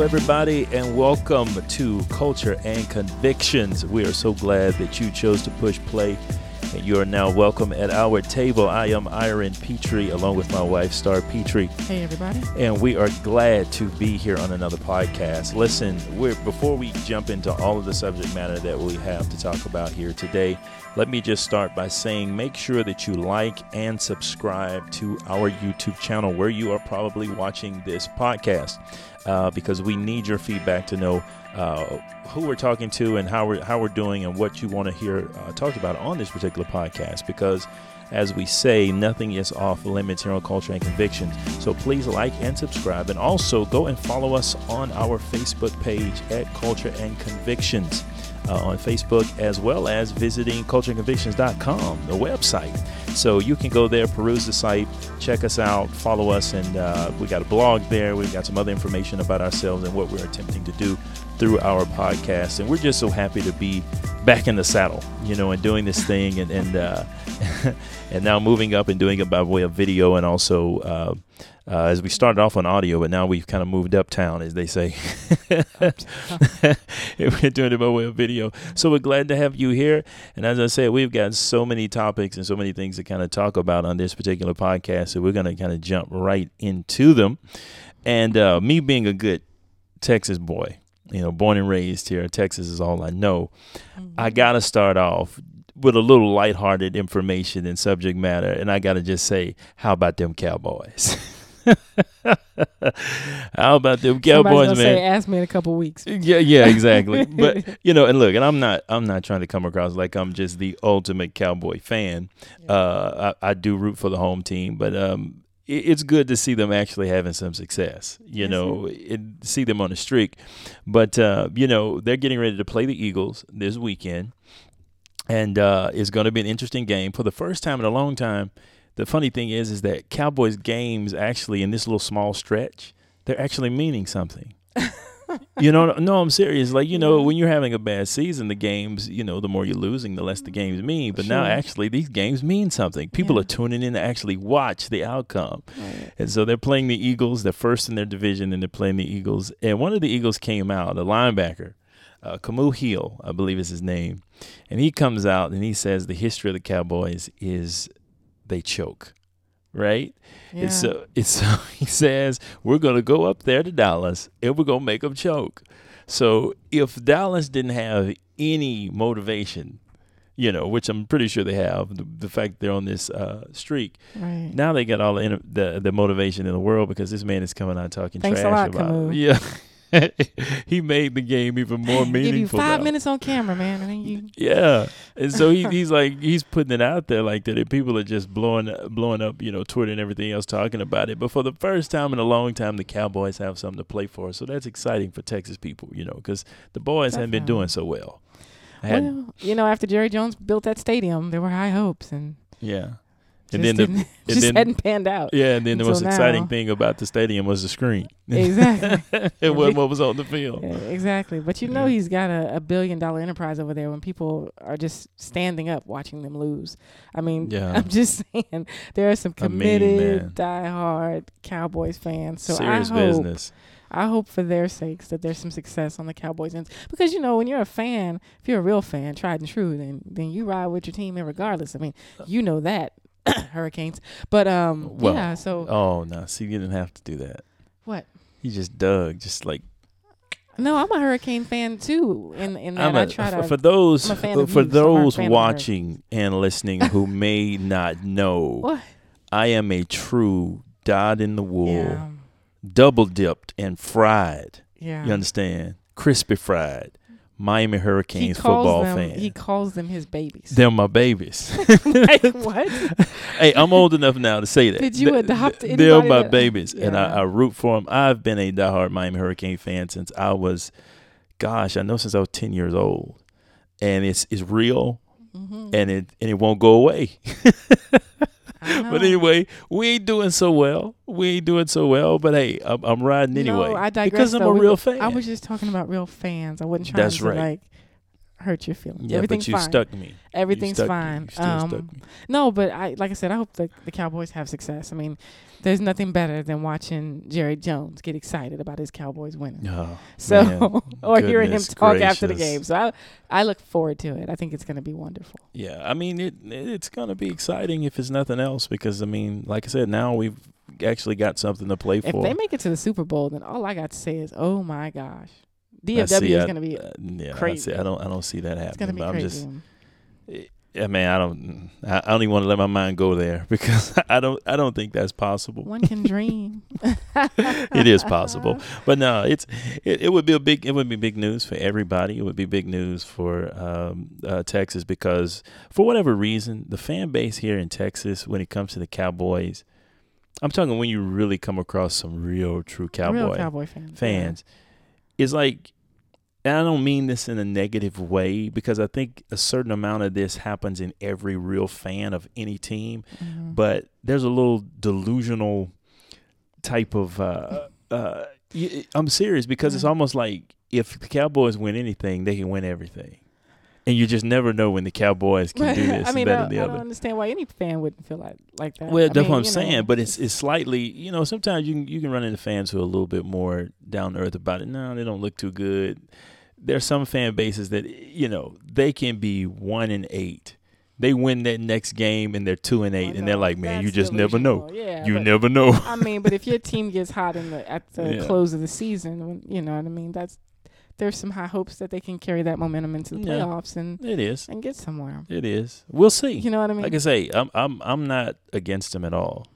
Hello, everybody, and welcome to Culture and Convictions. We are so glad that you chose to push play, and you are now welcome at our table. I am Iron Petrie, along with my wife, Star Petrie. Hey, everybody. And we are glad to be here on another podcast. Listen, we're, before we jump into all of the subject matter that we have to talk about here today, let me just start by saying make sure that you like and subscribe to our YouTube channel where you are probably watching this podcast uh, because we need your feedback to know uh, who we're talking to and how we're, how we're doing and what you want to hear uh, talked about on this particular podcast because as we say, nothing is off limits here on Culture and Convictions. So please like and subscribe, and also go and follow us on our Facebook page at Culture and Convictions uh, on Facebook, as well as visiting cultureandconvictions.com, the website. So you can go there, peruse the site, check us out, follow us, and uh, we got a blog there. We've got some other information about ourselves and what we're attempting to do through our podcast. And we're just so happy to be back in the saddle, you know, and doing this thing and and uh, and now moving up and doing it by way of video and also uh, as we started off on audio, but now we've kind of moved uptown, as they say. we're doing it by way of video. So we're glad to have you here. And as I said, we've got so many topics and so many things to kind of talk about on this particular podcast. So we're going to kind of jump right into them. And uh, me being a good Texas boy, you know, born and raised here, Texas is all I know. Mm-hmm. I got to start off with a little lighthearted information and subject matter. And I got to just say, how about them Cowboys? How about them Cowboys, man? Say, ask me in a couple weeks. Yeah, yeah, exactly. but you know, and look, and I'm not, I'm not trying to come across like I'm just the ultimate Cowboy fan. Yeah. Uh, I, I, do root for the home team, but um, it, it's good to see them actually having some success. You yes, know, it, see them on a streak. But uh, you know, they're getting ready to play the Eagles this weekend, and uh, it's going to be an interesting game for the first time in a long time the funny thing is, is that Cowboys games actually in this little small stretch, they're actually meaning something. you know, no, I'm serious. Like, you know, when you're having a bad season, the games, you know, the more you're losing, the less the games mean. But sure. now, actually, these games mean something. People yeah. are tuning in to actually watch the outcome. Right. And so they're playing the Eagles. They're first in their division, and they're playing the Eagles. And one of the Eagles came out, a linebacker, uh, Hill, I believe is his name. And he comes out and he says the history of the Cowboys is they choke, right? Yeah. And so, it's so he says we're going to go up there to Dallas and we're going to make them choke. So if Dallas didn't have any motivation, you know, which I'm pretty sure they have, the, the fact they're on this uh, streak, right. now they got all the, the, the motivation in the world because this man is coming out talking Thanks trash lot, about, Camus. yeah. he made the game even more meaningful. Give you five now. minutes on camera, man. I mean, you. Yeah, and so he, he's like he's putting it out there like that, and people are just blowing blowing up, you know, Twitter and everything else talking about it. But for the first time in a long time, the Cowboys have something to play for, so that's exciting for Texas people, you know, because the boys Definitely. haven't been doing so well. Well, you know, after Jerry Jones built that stadium, there were high hopes, and yeah, and then the just then, hadn't panned out. Yeah, and then the most now. exciting thing about the stadium was the screen. Exactly. and what, what was on the field. Yeah, exactly. But you know he's got a, a, billion dollar enterprise over there when people are just standing up watching them lose. I mean, yeah. I'm just saying there are some committed, mean, diehard Cowboys fans. So Serious I hope, business. I hope for their sakes that there's some success on the Cowboys ends because you know when you're a fan, if you're a real fan, tried and true, then then you ride with your team and regardless. I mean, uh, you know that hurricanes. But um, well, yeah. So oh no, see, you didn't have to do that. What? You just dug, just like. No, I'm a hurricane fan too. In in that a, I try to. For those for those watching and listening who may not know, what? I am a true dyed in the wool, yeah. double dipped and fried. Yeah. You understand? Crispy fried Miami Hurricanes football them, fan. He calls them his babies. They're my babies. like what? hey, I'm old enough now to say that. Did you adopt Th- They're my that, babies, yeah. and I, I, root for them. I've been a diehard Miami Hurricane fan since I was, gosh, I know since I was 10 years old, and it's it's real, mm-hmm. and it and it won't go away. but anyway, we ain't doing so well. We ain't doing so well. But hey, I'm, I'm riding anyway no, I digress, because I'm though. a we real fan. I was just talking about real fans. I wasn't trying That's to right. like. hurt your feelings. Yeah, Everything's but you fine. stuck me. Everything's stuck- fine. Still Um, me. No, but I like I said, I hope the the Cowboys have success. I mean, there's nothing better than watching Jerry Jones get excited about his Cowboys winning. Oh, So, man. or hearing him Goodness talk after the game. So I I look forward to it. I think it's going to be wonderful. Yeah, I mean it. It's gonna be exciting if it's nothing else because I mean, like I said, now we've actually got something to play If for. If they make it to the Super Bowl, then all I got to say is, oh my gosh, DFW see, is going to be uh, yeah, I, crazy. see, I don't. I don't see that happening. it's going to be But I'm crazy. just. I mean, I don't. I I don't even want to let my mind go there because I don't. I don't think that's possible. One can dream. it is possible, but no, it's it, it would be a big it would be big news for everybody. It would be big news for um, uh, Texas because for whatever reason, the fan base here in Texas, when it comes to the Cowboys, I'm talking when you really come across some real true cowboy Real Cowboy fans. fans, is like. And I don't mean this in a negative way because I think a certain amount of this happens in every real fan of any team Yeah. Mhm. but there's a little delusional type of uh uh I'm serious because it's almost like if the Cowboys win anything, they can win everything. And you just never know when the Cowboys can do this I mean, that I, and the I don't understand why any fan wouldn't feel like like that. Well, I that's mean, what I'm saying, know, but it's it's slightly, you know, sometimes you can you can run into fans who are a little bit more down to earth about it. No, they don't look too good. There's some fan bases that you know they can be one and eight. They win that next game and they're two and eight, and they're like, man, you just never know. Yeah, You never know. I mean, but if your team gets hot in the at the Yeah. close of the season, you know what I mean. That's there's some high hopes that they can carry that momentum into the Yeah. playoffs and It is. and get somewhere. It is. We'll see. You know what I mean? like I say, I'm I'm I'm not against him at all.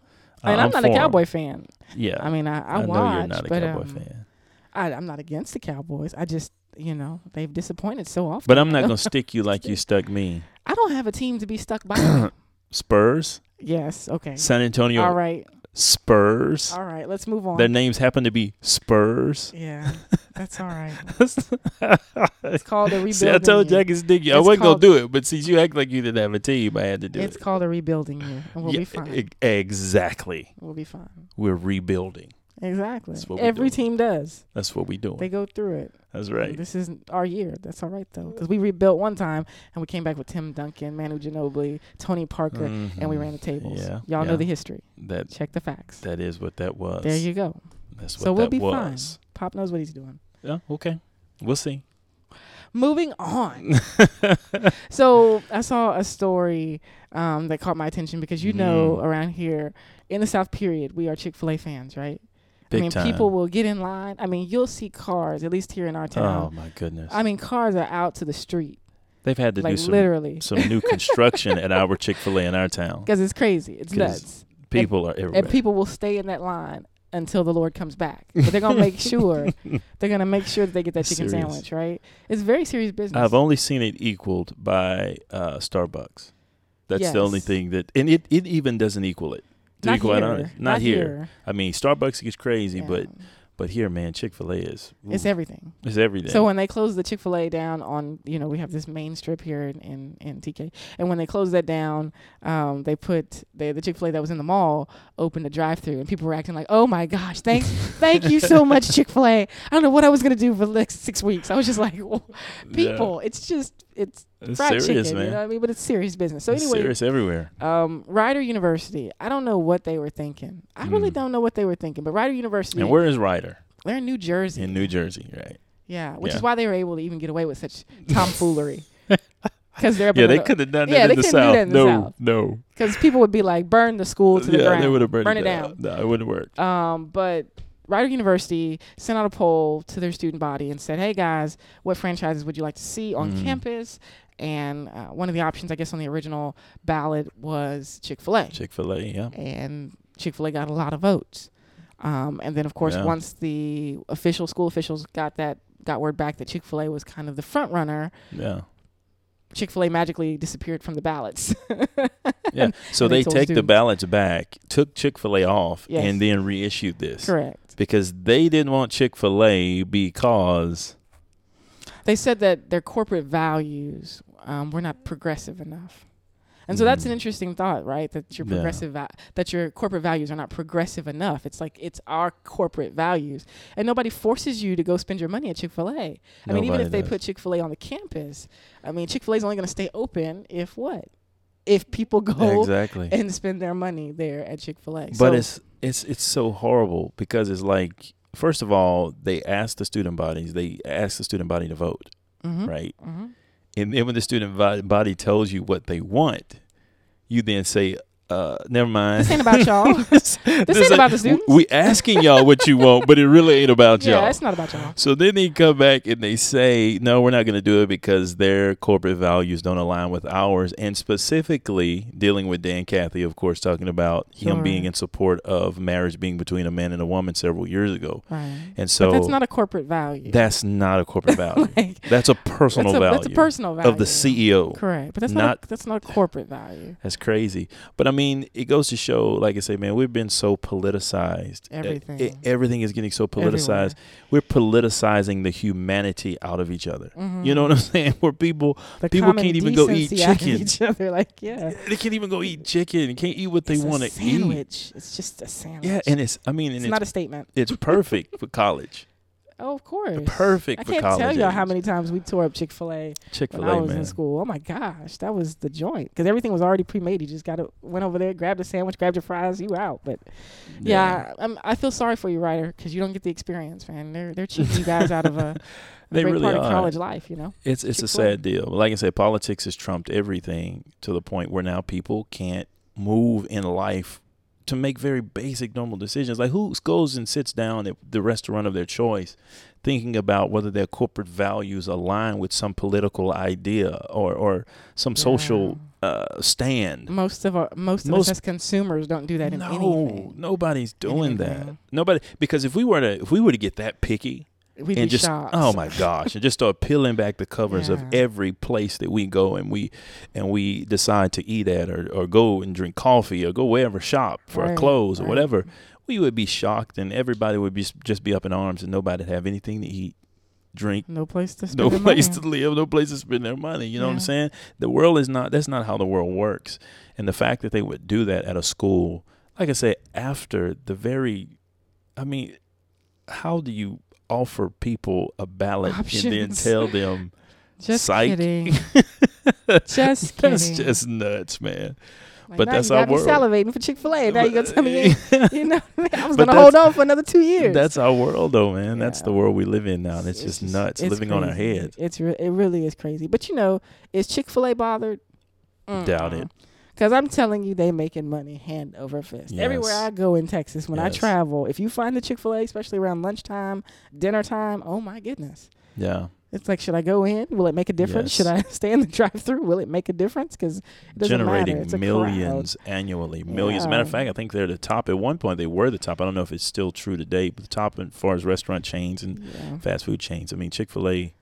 I mean, I'm, not a. Cowboy fan. Yeah, I mean, I, I, I, watch, know you're not a but Cowboy um, fan, I, I'm not against the Cowboys. I just, you know, they've disappointed so often. but I'm not gonna stick you like you stuck me. I don't have a team to be stuck by. Spurs, yes. Okay. San Antonio All right. Spurs. All right. Let's move on. Their names happen to be Spurs. yeah. That's all right. It's called a rebuilding. see, I told. Jack it's you. I wasn't gonna do it, but since you act like you didn't have a team, I had to do It's it. It's called a rebuilding year, and we'll Yeah, be fine. e- exactly. we'll be fine. We're rebuilding. Exactly. That's what Every team does. That's what we doing. They go through it. That's right. This isn't our year. That's all right though, because we rebuilt one time and we came back with Tim Duncan, Manu Ginobili, Tony Parker, and we Mhm. ran the tables. Yeah, Y'all know the history. That Check the facts. that is what that was. there you go. That's what So we'll that be was. fine. Pop knows what he's doing. Yeah. Okay. We'll see. Moving on. so I saw a story um, that caught my attention because you know Mm. around here in the South period we are Chick Fil A fans, right? Big I mean, time. people will get in line. I mean, you'll see cars at least here in our town. Oh my goodness. I mean, cars are out to the street, They've had to like do some literally, some new construction at our Chick Fil A in our town. because it's crazy. It's nuts. People are everywhere. and people will stay in that line until the Lord comes back. But they're gonna make sure they're gonna make sure that they get that chicken Serious. sandwich, right? It's very serious business. I've only seen it equaled by uh, Starbucks. That's the only thing that, and it, it even doesn't equal it. To not be quite here. honest, not, here. I mean, Starbucks gets crazy, Yeah. but but here, man, Chick Fil A is it's everything. it's everything. So when they close the Chick Fil A down on, you know, we have this main strip here in in, in TK, and when they close that down, um, they put they, the Chick Fil A that was in the mall opened a drive through, and people were acting like, "Oh my gosh, thanks, thank you so much, Chick Fil A." I don't know what I was gonna do for the next six weeks. I was just like, well, Yeah. people, it's just it's it's fried serious, chicken, man. you know what I mean? But it's serious business. So It's anyway, serious everywhere. um, Rider University. I don't know what they were thinking. I really Mm. don't know what they were thinking. But Rider University, And where is Rider? they're in New Jersey. In New Jersey, right? yeah, which Yeah. is why they were able to even get away with such tomfoolery. Because they're Yeah, they could have done that Yeah, in they the South. that in the no, South. no. Because people would be like, burn the school to the yeah, ground, they would have burned burn it it down. No, it wouldn't work. Um, but Rider University sent out a poll to their student body and said, "Hey guys, what franchises would you like to see on Mm. campus?" And uh, one of the options, I guess, on the original ballot was Chick Fil A. Chick Fil A, yeah. and Chick Fil A got a lot of votes. Um, and then, of course, Yeah. once the official school officials got that got word back that Chick Fil A was kind of the front runner, Yeah. Chick Fil A magically disappeared from the ballots. Yeah. So they they take the ballots back, took Chick fil A off, Yes. and then reissued this. Correct. Because they didn't want Chick fil A because They said that their corporate values um, were not progressive enough. And so that's Mhm. an interesting thought, right? That your Yeah. progressive va- that your corporate values are not progressive enough. It's like it's our corporate values, and nobody forces you to go spend your money at Chick Fil A. I mean, even if they put Chick Fil A on the campus, I mean, Chick Fil A is only going to stay open if what? If people go exactly. and spend their money there at Chick Fil A. But it's it's it's so horrible because it's like first of all they ask the student bodies they ask the student body to vote mm-hmm, right Mm-hmm. and then when the student body tells you what they want you then say uh never mind This ain't about y'all. this, ain't about the students. we asking y'all what you want but it really ain't about yeah, y'all Yeah, it's not about y'all. so then they come back and they say, no, we're not going to do it because their corporate values don't align with ours. And specifically dealing with Dan Cathy, of course, talking about him being in support of marriage being between a man and a woman several years ago. Right. And so but that's not a corporate value. that's not a corporate value. like, that's a personal that's a, value That's a personal value of the CEO. Correct, but that's not, not- a, that's not a corporate value. That's crazy. But I mean, it goes to show, like I say, man, we've been so politicized. Everything. e- everything is getting so Everywhere. politicized. We're politicizing the humanity out of each other. Mhm. You know what I'm saying? Where people The people can't even go eat decency out of chicken. Each other, like yeah, they can't even go eat chicken. They can't eat what they want to eat. Sandwich. It's just a sandwich. Yeah, and it's I mean, it's it's not a statement. it's perfect for college. Oh, of course. Perfect I can't tell y'all how many times we tore up Chick Fil A when I A was man. in school. Oh my gosh, that was the joint because everything was already pre-made. You just got to went over there, grabbed a sandwich, grabbed your fries, you out. But yeah, I'm, I feel sorry for you, Rider, because you don't get the experience, man. They're they're cheating you guys out of a, a They great really part are. of college life. You know. It's it's a Chick-fil-A. sad deal. But Like I said, politics has trumped everything to the point where now people can't move in life to make very basic normal decisions. Like who goes and sits down at the restaurant of their choice thinking about whether their corporate values align with some political idea or or some social uh, stand. Most of our most of Most- us as consumers don't do that in no, anything. nobody's doing that. Nobody because if we were to if we were to get that picky, We'd and be just oh shocked. oh my gosh and just start peeling back the covers of every place that we go and we and we decide to eat at or, or go and drink coffee or go wherever shop for our Right, clothes or whatever we would be shocked and everybody would be just be up in arms and nobody'd have anything to eat drink. No place to spend no place money. to live no place to spend their money you know what i'm saying? The world is not that's not how the world works. And the fact that they would do that at a school like i say, after the very i mean how do you offer people a ballot and then tell them Just Psych. kidding. Just that's kidding. just nuts man Like, but that's you our world. salivating for Chick Fil A. Now you gonna tell me, you, know, I was But gonna hold on for another two years. that's our world though man that's the world we live in now and it's, just, nuts it's living on our crazy. heads It's re- it really is crazy. But you know, is Chick Fil A bothered? Doubt it. Because I'm telling you, they making money hand over fist. Everywhere I go in Texas, when I travel, if you find the Chick Fil A, especially around lunchtime, dinner time, oh my goodness. yeah It's like, should I go in? Will it make a difference? Should I stay in the drive-through? Will it make a difference? Because it doesn't generating matter. It's a millions annually. Millions. Matter of fact, I think they're the top. At one point, they were the top. I don't know if it's still true today, but the top as far as restaurant chains and. Yeah. fast food chains. I mean, Chick Fil A,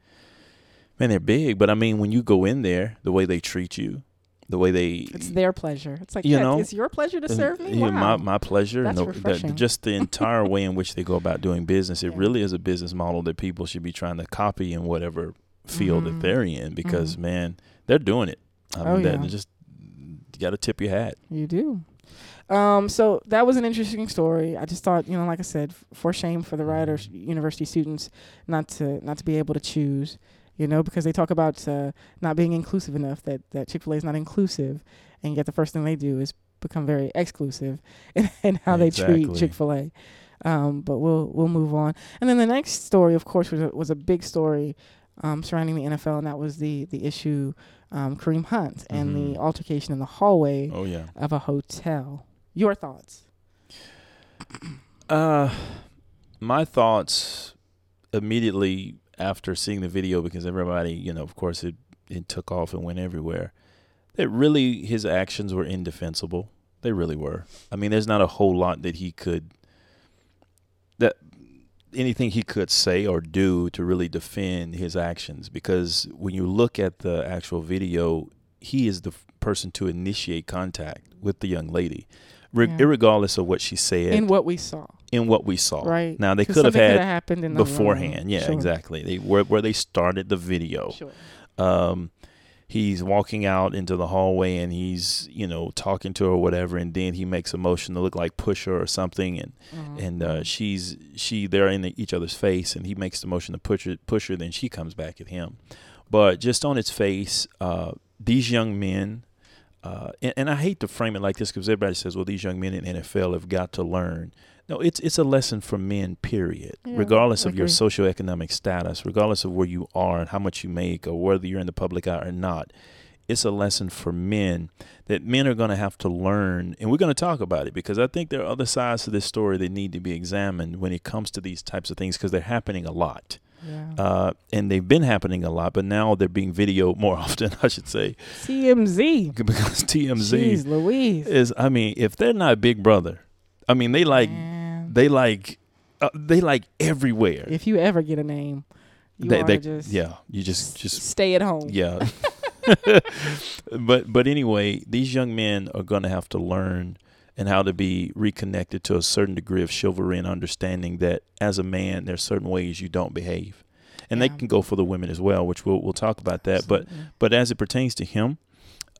man, they're big. But I mean, when you go in there, the way they treat you, the way they, It's their pleasure. It's like, You yeah, know, it's your pleasure to uh, serve me. yeah, wow. my my pleasure. That's and the, just the entire way in which they go about doing business. It Yeah. really is a business model that people should be trying to copy in whatever field Mhm. that they're in because Mhm. man, they're doing it. I Oh, mean, that- just you got to tip your hat. You do. Um, so that was an interesting story. I just thought, you know, like I said, f- for shame for the Rider s- University students not to not to be able to choose, you know, because they talk about uh, not being inclusive enough. That that Chick Fil A is not inclusive, and yet the first thing they do is become very exclusive in, in how they treat Chick Fil A. Um, but we'll we'll move on. And then the next story, of course, was a, was a big story um, surrounding the NFL, and that was the the issue um, Kareem Hunt and the Mhm. altercation in the hallway Oh yeah. of a hotel. Your thoughts? Uh, my thoughts immediately after seeing the video because everybody, you know, of course, it it took off and went everywhere. That really his actions were indefensible. They really were. I mean, there's not a whole lot that he could that anything he could say or do to really defend his actions because when you look at the actual video, he is the person to initiate contact with the young lady, Re- Yeah. irregardless of what she said In what we saw, in what we saw. right? Now they could have had happened in the beforehand. Yeah, Sure, exactly. They where where they started the video. Sure. Um, he's walking out into the hallway and he's you know talking to her or whatever and then he makes a motion to look like push her or something and Mhm. and uh, she's she they're in each other's face and he makes the motion to push her push her then she comes back at him but just on its face uh, these young men uh, and, and I hate to frame it like this because everybody says well these young men in NFL have got to learn. No it's it's a lesson for men period. Yeah, regardless of your socioeconomic status regardless of where you are and how much you make or whether you're in the public eye or not it's a lesson for men that men are going to have to learn and we're going to talk about it because i think there are other sides to this story that need to be examined when it comes to these types of things because they're happening a lot Yeah. uh, and they've been happening a lot but now they're being videoed more often i should say TMZ. because tmz Jeez Louise. is i mean if they're not big brother i mean they like Man. they like uh, they like everywhere if you ever get a name, you they, ought they, just yeah you just just stay at home. Yeah. but but anyway, these young men are going to have to learn and how to be reconnected to a certain degree of chivalry and understanding that as a man, there's certain ways you don't behave, and they can go for the women as well, which we'll we'll talk about that. But but as it pertains to him,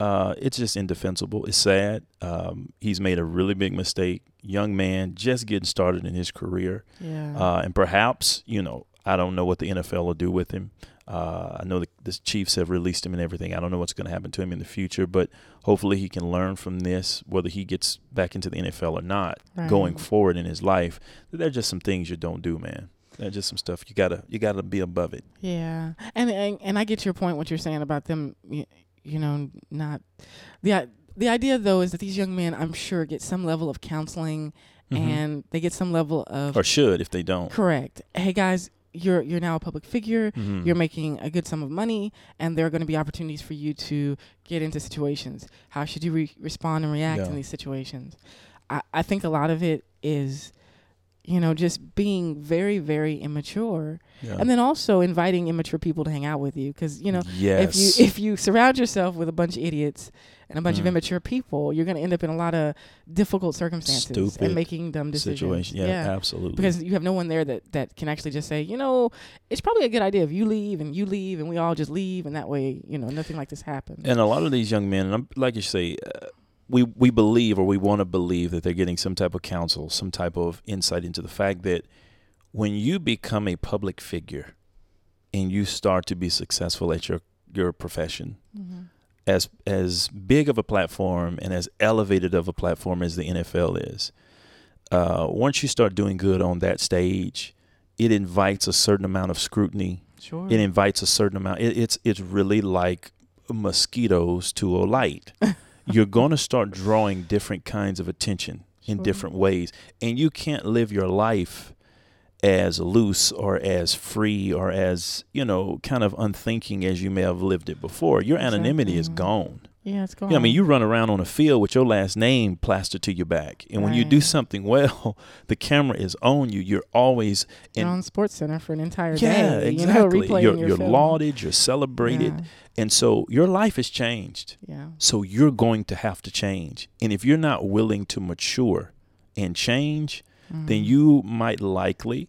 uh, it's just indefensible. It's sad. Um, he's made a really big mistake. Young man, just getting started in his career. yeah. Uh, and perhaps, you know, I don't know what the NFL will do with him. Uh, I know the, the Chiefs have released him and everything. I don't know what's going to happen to him in the future, but hopefully he can learn from this, whether he gets back into the NFL or not, going forward in his life. There are just some things you don't do, man. There's just some stuff you gotta you gotta be above it. Yeah, and, and and I get your point. What you're saying about them, you, you know, not the the idea though is that these young men, I'm sure, get some level of counseling Mhm. and they get some level of or should if they don't. correct. Hey guys, you're you're now a public figure. Mhm. You're making a good sum of money, and there are going to be opportunities for you to get into situations. How should you re- respond and react Yeah. in these situations? I, I think a lot of it is, you know, just being very, very immature, yeah. and then also inviting immature people to hang out with you. Because you know, yes. if you if you surround yourself with a bunch of idiots and a bunch of Mhm. immature people, you're going to end up in a lot of difficult circumstances Stupid and making dumb decisions. situation, yeah, absolutely. Because you have no one there that, that can actually just say, you know, it's probably a good idea if you leave and you leave and we all just leave and that way, you know, nothing like this happens. And a lot of these young men, and I'm, like you say, uh, we we believe or we want to believe that they're getting some type of counsel, some type of insight into the fact that when you become a public figure and you start to be successful at your your profession, Mhm. as as big of a platform and as elevated of a platform as the NFL is, uh, once you start doing good on that stage, it invites a certain amount of scrutiny Sure. it invites a certain amount. It, it's it's really like mosquitoes to a light. You're going to start drawing different kinds of attention in Sure. different ways, and you can't live your life as loose or as free or as you know kind of unthinking as you may have lived it before. Your anonymity is gone. Yeah, it's going Yeah, I mean, you run around on a field with your last name plastered to your back, and when you do something well, the camera is on you. You're always You're in on Sports Center for an entire yeah, day. exactly. You know, you're your you're lauded, you're celebrated, and so your life has changed. Yeah. yeah. So you're going to have to change. And if you're not willing to mature and change, then Mhm. you might likely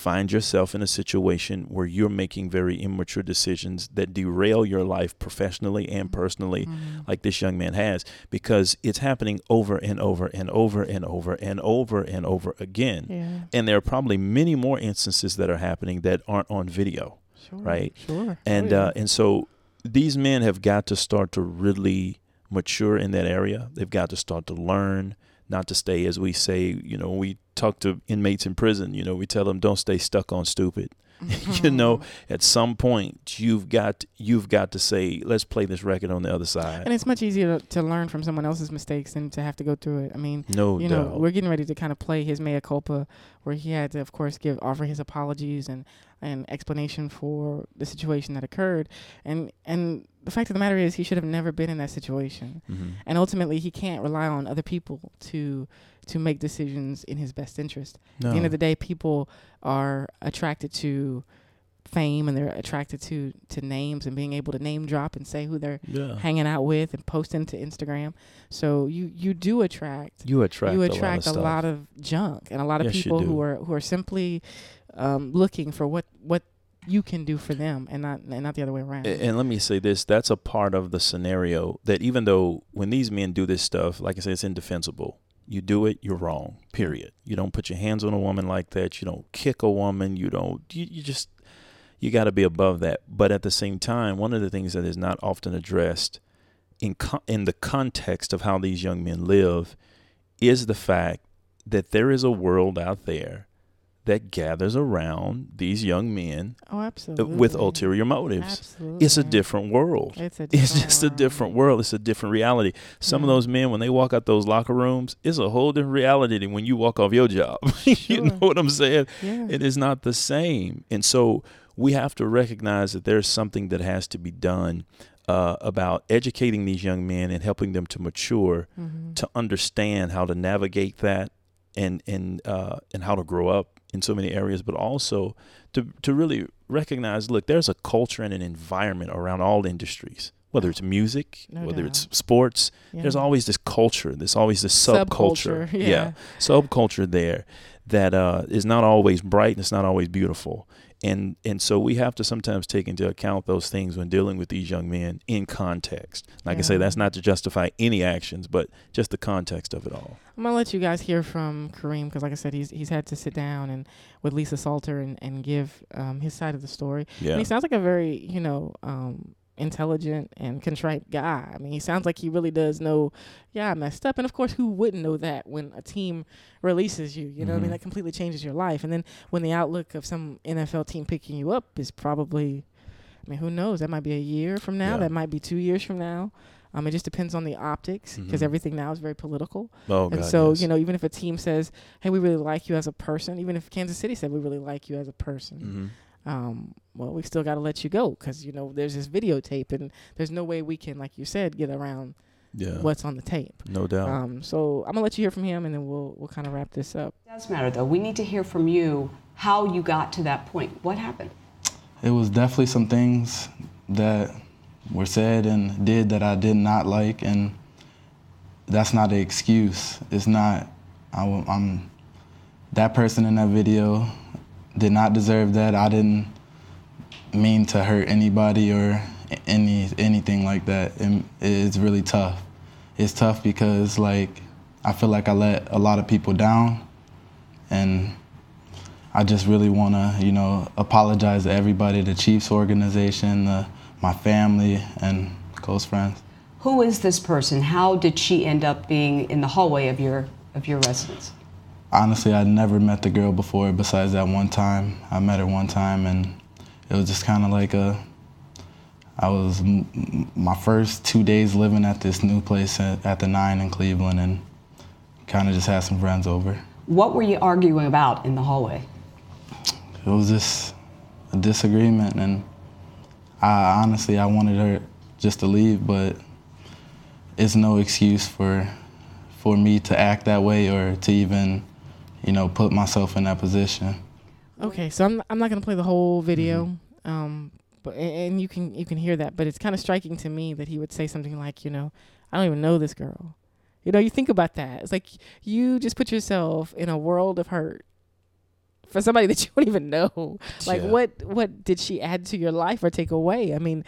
find yourself in a situation where you're making very immature decisions that derail your life professionally and personally Mhm. like this young man has because it's happening over and over and over and over and over and over again. Yeah. And there are probably many more instances that are happening that aren't on video Sure. right? Sure. and yeah. uh, and so these men have got to start to really mature in that area. They've got to start to learn not to stay, as we say, you know, we talk to inmates in prison, you know, we tell them don't stay stuck on stupid. you know, mm-hmm. at some point you've got you've got to say, let's play this record on the other side. and it's much easier to, to learn from someone else's mistakes than to have to go through it. I mean, no you doubt. know, we're getting ready to kind of play his mea culpa, where he had to, of course, give offer his apologies and and explanation for the situation that occurred. And and the fact of the matter is, he should have never been in that situation. Mhm. And ultimately, he can't rely on other people to to make decisions in his best interest. No. At the end of the day, people are attracted to fame and they're attracted to to names and being able to name drop and say who they're yeah. hanging out with and posting to Instagram. So you you do attract You attract you a attract lot of, a lot of junk and a lot of Yes, people who are who are simply um, looking for what what you can do for them and not and not the other way around. A- And let me say this: that's a part of the scenario that even though when these men do this stuff, like I said, it's indefensible. You do it, you're wrong. Period. You don't put your hands on a woman like that. You don't kick a woman. You don't. You, you just you got to be above that. But at the same time, one of the things that is not often addressed in co- in the context of how these young men live is the fact that there is a world out there that gathers around these young men oh, absolutely. with ulterior motives. Absolutely. It's a different world. It's a It's just a different world. It's a different reality. Some of those men, when they walk out those locker rooms, it's a whole different reality than when you walk off your job. you know what I'm saying? Yeah. It is not the same. And so we have to recognize that there's something that has to be done uh, about educating these young men and helping them to mature Mhm. to understand how to navigate that and and uh, and how to grow up in so many areas, but also to to really recognize, look, there's a culture and an environment around all industries, whether it's music, No whether it's sports. Yeah. There's always this culture. There's always this subculture. Subculture, yeah. subculture there that uh, is not always bright and it's not always beautiful. And and so we have to sometimes take into account those things when dealing with these young men in context. Like I say, that's not to justify any actions, but just the context of it all. I'm gonna let you guys hear from Kareem because, like I said, he's he's had to sit down and with Lisa Salters and and give um, his side of the story. Yeah. And he sounds like a very you know um, intelligent and contrite guy. I mean, he sounds like he really does know. Yeah, I messed up, and of course, who wouldn't know that when a team releases you? You know, what I mean, Mhm. that completely changes your life. And then when the outlook of some NFL team picking you up is probably, I mean, who knows? That might be a year from now. Yeah. That might be two years from now. Um, it just depends on the optics because Mhm. everything now is very political. Oh, And God, so, yes. you know, even if a team says, "Hey, we really like you as a person," even if Kansas City said, "We really like you as a person," Mhm. Um, well, we still got to let you go because you know there's this videotape, and there's no way we can, like you said, get around Yeah. what's on the tape. No doubt. Um, so I'm gonna let you hear from him, and then we'll we'll kind of wrap this up. It does matter though. We need to hear from you how you got to that point. What happened? It was definitely some things that were said and did that I did not like, and that's not an excuse. It's not. I, am that person in that video did not deserve that. I didn't mean to hurt anybody or any anything like that. It's really tough. It's tough because like I feel like I let a lot of people down, and I just really want to, you know, apologize to everybody, the Chiefs organization, the, my family, and close friends. Who is this person? How did she end up being in the hallway of your of your residence? Honestly, I'd never met the girl before besides that one time. I met her one time, and it was just kind of like a. I was my first two days living at this new place at, at the Nine in Cleveland, and kind of just had some friends over. What were you arguing about in the hallway? it was just a disagreement and I honestly I wanted her just to leave but it's no excuse for for me to act that way or to even you know put myself in that position Okay, so I'm I'm not gonna play the whole video, Mm-hmm. um, but and you can you can hear that, but it's kind of striking to me that he would say something like, you know, I don't even know this girl. You know, you think about that. It's like you just put yourself in a world of hurt for somebody that you don't even know. Like, Yeah. what what did she add to your life or take away? I mean,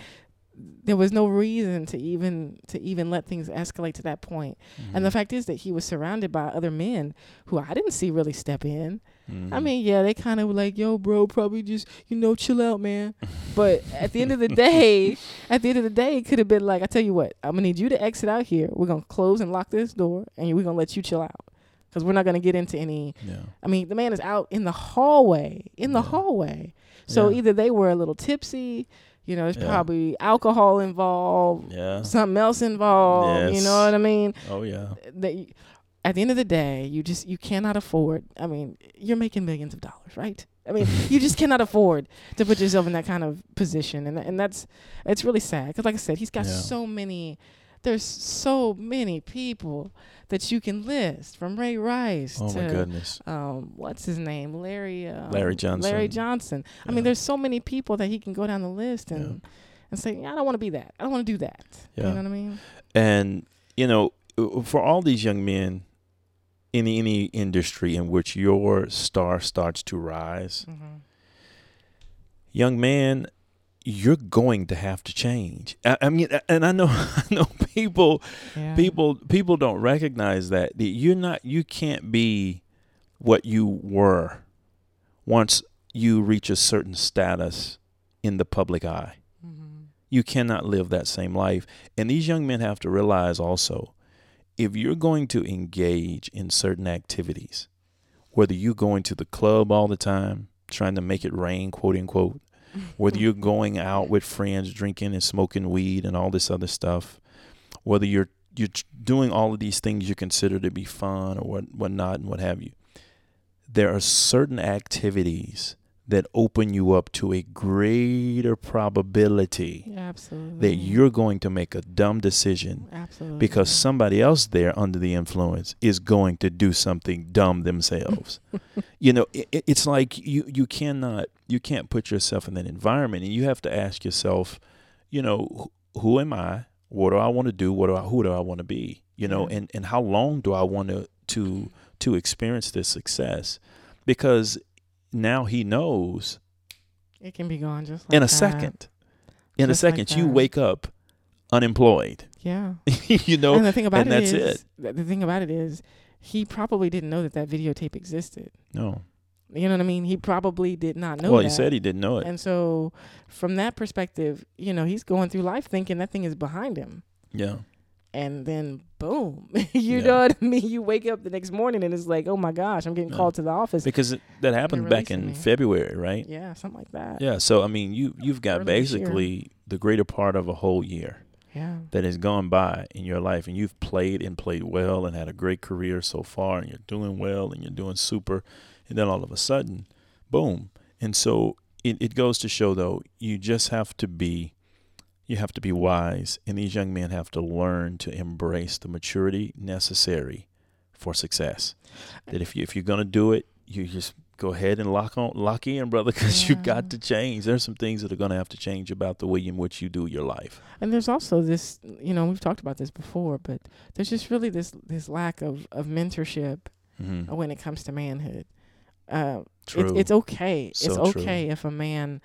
there was no reason to even to even let things escalate to that point. And the Mm-hmm. fact is that he was surrounded by other men who I didn't see really step in. I Mhm. mean, yeah, they kind of were like, "Yo, bro, probably just you know, chill out, man." But at the end of the day, at the end of the day, it could have been like, "I tell you what, I'm gonna need you to exit out here. We're gonna close and lock this door, and we're gonna let you chill out, because we're not gonna get into any." yeah. I mean, the man is out in the hallway, in the Yeah. hallway. So Yeah. either they were a little tipsy, you know, there's Yeah. probably alcohol involved, Yeah. something else involved. You know what I mean? Oh yeah. that at the end of the day, you just you cannot afford. I mean, you're making millions of dollars, right? I mean, you just cannot afford to put yourself in that kind of position, and and that's it's really sad because, like I said, he's got Yeah. so many. There's so many people that you can list from Ray Rice Oh to my goodness. um, what's his name, Larry um, Larry Johnson. Larry Johnson. I mean, there's so many people that he can go down the list and Yeah. and say, yeah, I don't want to be that. I don't want to do that. You know what I mean? And you know, uh, for all these young men in any industry in which your star starts to rise, Mm-hmm. young man, you're going to have to change. I, I mean, and I know, I know people, Yeah. people, people don't recognize that that you're not, you can't be what you were once you reach a certain status in the public eye. Mhm. You cannot live that same life. And these young men have to realize also if you're going to engage in certain activities, whether you're going to the club all the time, trying to make it rain, quote unquote, whether you're going out with friends drinking and smoking weed and all this other stuff, whether you're you're doing all of these things you consider to be fun or what whatnot and what have you, there are certain activities that open you up to a greater probability absolutely. that you're going to make a dumb decision absolutely because somebody else there under the influence is going to do something dumb themselves. you know, it, it- it's like you you cannot you can't put yourself in that environment, and you have to ask yourself, you know, wh- who am I? What do I want to do? What do I who do I want to be? You know, Yeah. and and how long do I want to to to experience this success? Because now he knows it can be gone just like in a that. second. In Just a like second, you wake up unemployed. Yeah. you know, and the thing about and it that's is- it. the thing about it is, he probably didn't know that that videotape existed. No. You know what I mean? He probably did not know. well, that. he said he didn't know it. And so, from that perspective, you know, he's going through life thinking that thing is behind him. yeah. And then, boom, you Yeah. know what I mean? You wake up the next morning and it's like, oh my gosh, I'm getting Yeah. called to the office. Because it, that happened back in me. February, right? yeah, something like that. Yeah. So I mean, you you've got Early basically the greater part of a whole year Yeah. that has gone by in your life, and you've played and played well and had a great career so far, and you're doing well and you're doing super, and then all of a sudden, boom. And so it, it goes to show though, you just have to be you have to be wise and these young men have to learn to embrace the maturity necessary for success. That if you if you're gonna do it, you just go ahead and lock on lock in, brother, because you Yeah. got to change. There's some things that are gonna have to change about the way in which you do your life. And there's also this, you know, we've talked about this before, but there's just really this this lack of of mentorship Mm-hmm. when it comes to manhood. Uh, True. It's, it's okay. it's So true. okay if a man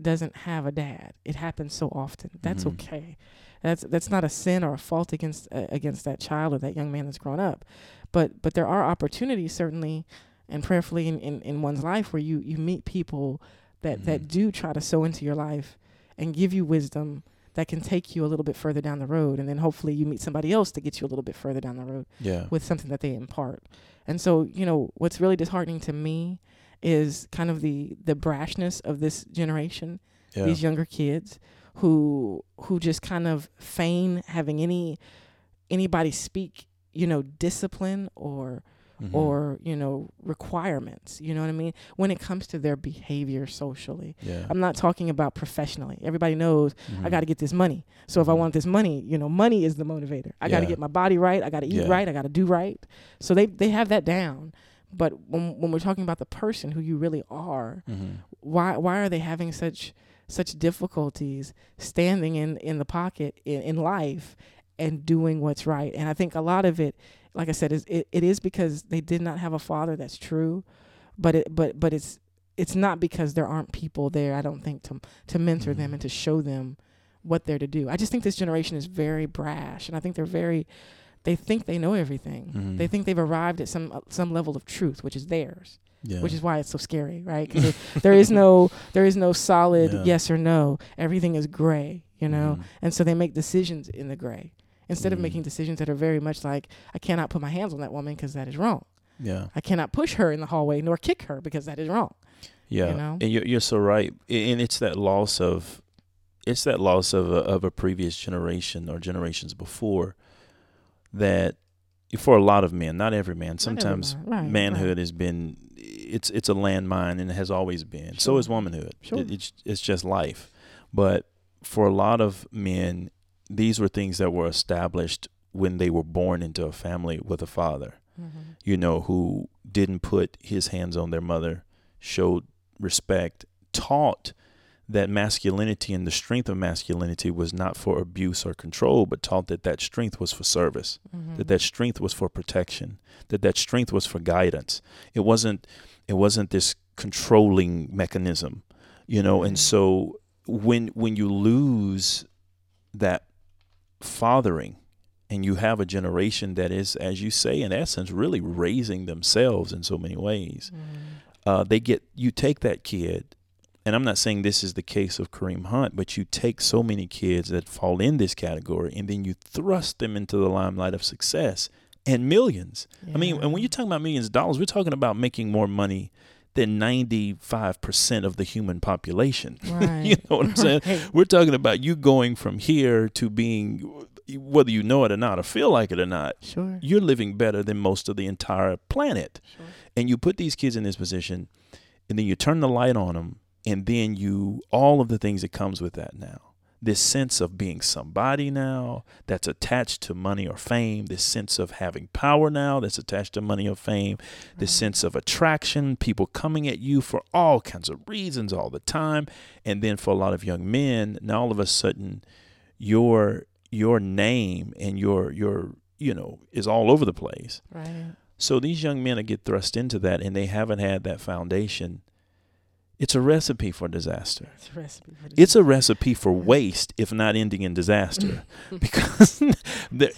doesn't have a dad. It happens so often. That's Mhm. okay. That's that's not a sin or a fault against uh, against that child or that young man that's grown up. But but there are opportunities certainly and prayerfully in, in, in one's life where you, you meet people that, that Mhm. do try to sow into your life and give you wisdom that can take you a little bit further down the road and then hopefully you meet somebody else to get you a little bit further down the road yeah. with something that they impart. And so, you know, what's really disheartening to me is kind of the the brashness of this generation, yeah. these younger kids who who just kind of feign having any anybody speak, you know, discipline or Mhm. or, you know, requirements, you know what I mean? When it comes to their behavior socially. yeah. I'm not talking about professionally. Everybody knows I Mhm. got to get this money. So if I Mhm. want this money, you know, money is the motivator. I got to get my body right. I got to eat Yeah. right. I got to do right. So they they have that down. But when when we're talking about the person who you really are, Mhm. why why are they having such such difficulties standing in in the pocket in, in life and doing what's right? And I think a lot of it, like I said, is it, it is because they did not have a father. That's true, but it but but it's it's not because there aren't people there. I don't think to to mentor them Mhm. and to show them what they're to do. I just think this generation is very brash, and I think they're very they think they know everything. Mhm. They think they've arrived at some uh, some level of truth, which is theirs yeah. which is why it's so scary, right? Because there is no there is no solid Yeah. yes or no. Everything is gray, you know, Mhm. and so they make decisions in the gray instead of Mhm. making decisions that are very much like I cannot put my hands on that woman because that is wrong. Yeah. I cannot push her in the hallway nor kick her because that is wrong. Yeah, know? and you're you're so right, and it's that loss of, it's that loss of a, of a previous generation or generations before, that for a lot of men, not every man. Sometimes man, right, manhood has been, it's it's a landmine and it has always been. So Sure. is womanhood. Sure. It- it's it's just life, but for a lot of men, these were things that were established when they were born into a family with a father Mhm. you know, who didn't put his hands on their mother, showed respect, taught that masculinity and the strength of masculinity was not for abuse or control, but taught that that strength was for service, Mhm. that that strength was for protection, that that strength was for guidance. It wasn't, it wasn't this controlling mechanism. you know and so when when you lose that fathering and you have a generation that is as you say in essence really raising themselves in so many ways uh, they get you take that kid and i'm not saying this is the case of kareem hunt but you take so many kids that fall in this category and then you thrust them into the limelight of success and millions i mean and when you're talking about millions of dollars we're talking about making more money than 95% of the human population right. you know what i'm saying Right. we're talking about you going from here to being whether you know it or not or feel like it or not Sure. you're living better than most of the entire planet Sure. and you put these kids in this position and then you turn the light on them and then you all of the things that comes with that now. This sense of being somebody now that's attached to money or fame. This sense of having power now that's attached to money or fame. This sense of attraction people coming at you for all kinds of reasons all the time. And then for a lot of young men now all of a sudden your your name and your your you know is all over the place. Right. so these young men get thrust into that and they haven't had that foundation, it's a recipe for disaster. It's a recipe for It's a recipe for waste, if not ending in disaster, because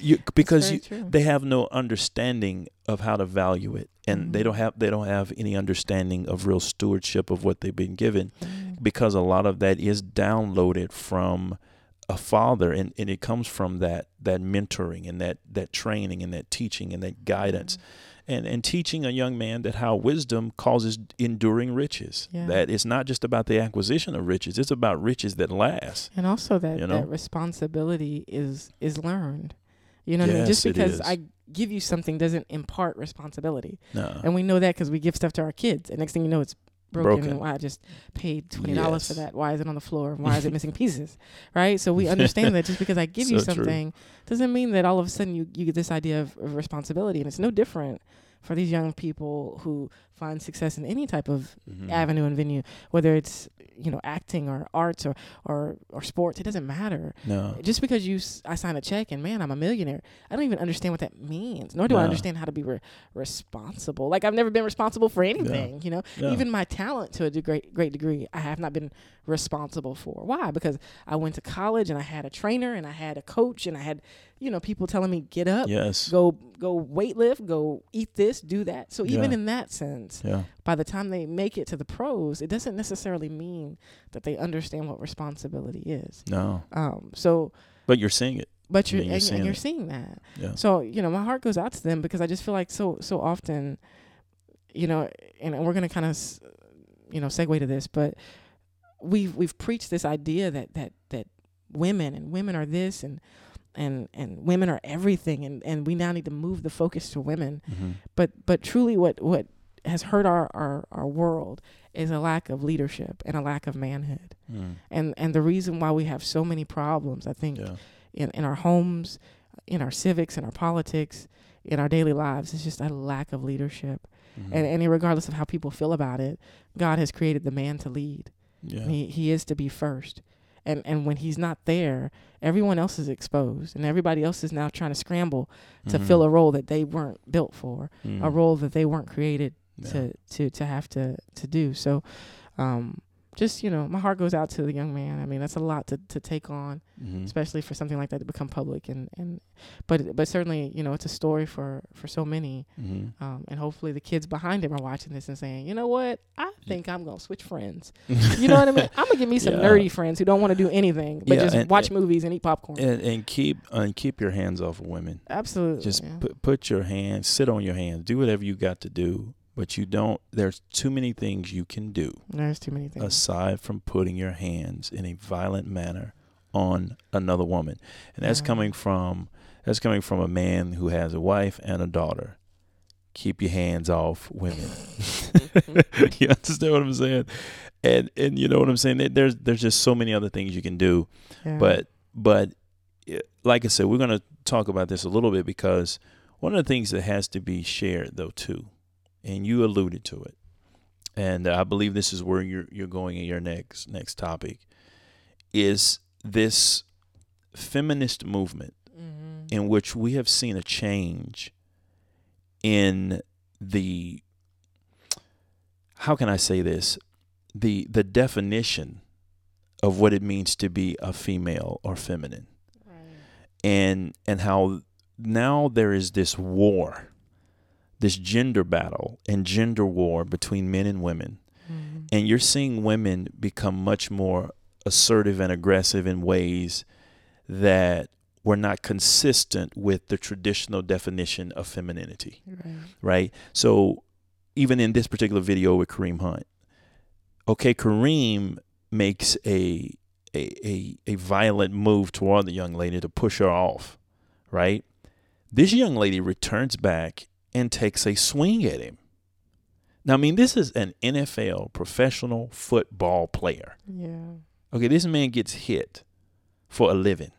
you, because you, they have no understanding of how to value it, and they Mhm. don't have they don't have any understanding of real stewardship of what they've been given, Mm. because a lot of that is downloaded from a father, and, and it comes from that that mentoring and that that training and that teaching and that guidance and and teaching a young man that how wisdom causes enduring riches. Yeah. That it's not just about the acquisition of riches; it's about riches that last. and also that, you know? that responsibility is is learned. You know what I mean? Just because. I give you something doesn't impart responsibility, No. and we know that because we give stuff to our kids, and next thing you know, it's broken. Broken. And why I just paid twenty dollars for that? Why is it on the floor? And why is it missing pieces? Right? So we understand that just because I give you So true. something doesn't mean that all of a sudden you you get this idea of, of responsibility, and it's no different for these young people who find success in any type of Mhm. avenue and venue, whether it's you know acting or arts or or or sports. It doesn't matter. No. Just because you s- I sign a check and man, I'm a millionaire. I don't even understand what that means. Nor do I understand how to be re- responsible. Like I've never been responsible for anything. You know, No. even my talent to a degree, great degree, I have not been responsible for. Why? Because I went to college and I had a trainer and I had a coach and I had you know people telling me get up, Yes. go go weight lift, go eat this, do that. So even Yeah. in that sense, Yeah. by the time they make it to the pros, it doesn't necessarily mean that they understand what responsibility is. No. Um, so, But you're seeing it. but you're mean, you're and, seeing and you're seeing that. Yeah. So you know, my heart goes out to them because I just feel like so so often, you know, and we're gonna kind of, you know, segue to this, but we've we've preached this idea that that that women and women are this and and and women are everything and and we now need to move the focus to women hmm but but truly what what has hurt our our our world is a lack of leadership and a lack of manhood Mm. and and the reason why we have so many problems i think Yeah. in in our homes in our civics in our politics in our daily lives is just a lack of leadership Mhm. and and regardless of how people feel about it god has created the man to lead yeah. he he is to be first and and when he's not there everyone else is exposed and everybody else is now trying to scramble to Mhm. fill a role that they weren't built for a Mm. role that they weren't created Yeah. to to to have to to do. So, um, just you know, my heart goes out to the young man. I mean, that's a lot to to take on, Mhm. especially for something like that to become public. And and but but certainly, you know, it's a story for for so many. Mhm. Um, and hopefully, the kids behind him are watching this and saying, you know what, I think I'm gonna switch friends. You know what I mean? I'm gonna give me some Yeah. nerdy friends who don't want to do anything but Yeah, just and- watch movies and eat popcorn. and, and keep and keep your hands off of women. Absolutely. Just yeah. put put your hands, sit on your hands, do whatever you got to do. But you don't. There's too many things you can do There's too many things. aside from putting your hands in a violent manner on another woman, and that's Yeah. coming from that's coming from a man who has a wife and a daughter. Keep your hands off women. you understand what I'm saying? And and you know what I'm saying? There's there's just so many other things you can do. Yeah. But but eh, like I said, we're going to talk about this a little bit because one of the things that has to be shared though too, and you alluded to it, and I believe this is where you're you're going in your next next topic, is this feminist movement Mhm. in which we have seen a change in the how can I say this? The the definition of what it means to be a female or feminine. And and how now there is this war this gender battle and gender war between men and women Mm-hmm. and you're seeing women become much more assertive and aggressive in ways that were not consistent with the traditional definition of femininity Right. right? So even in this particular video with Kareem Hunt, okay, Kareem makes a a a, a violent move toward the young lady to push her off, right? This young lady returns back and takes a swing at him. Now, I mean, this is an NFL professional football player. Yeah. Okay, this man gets hit for a living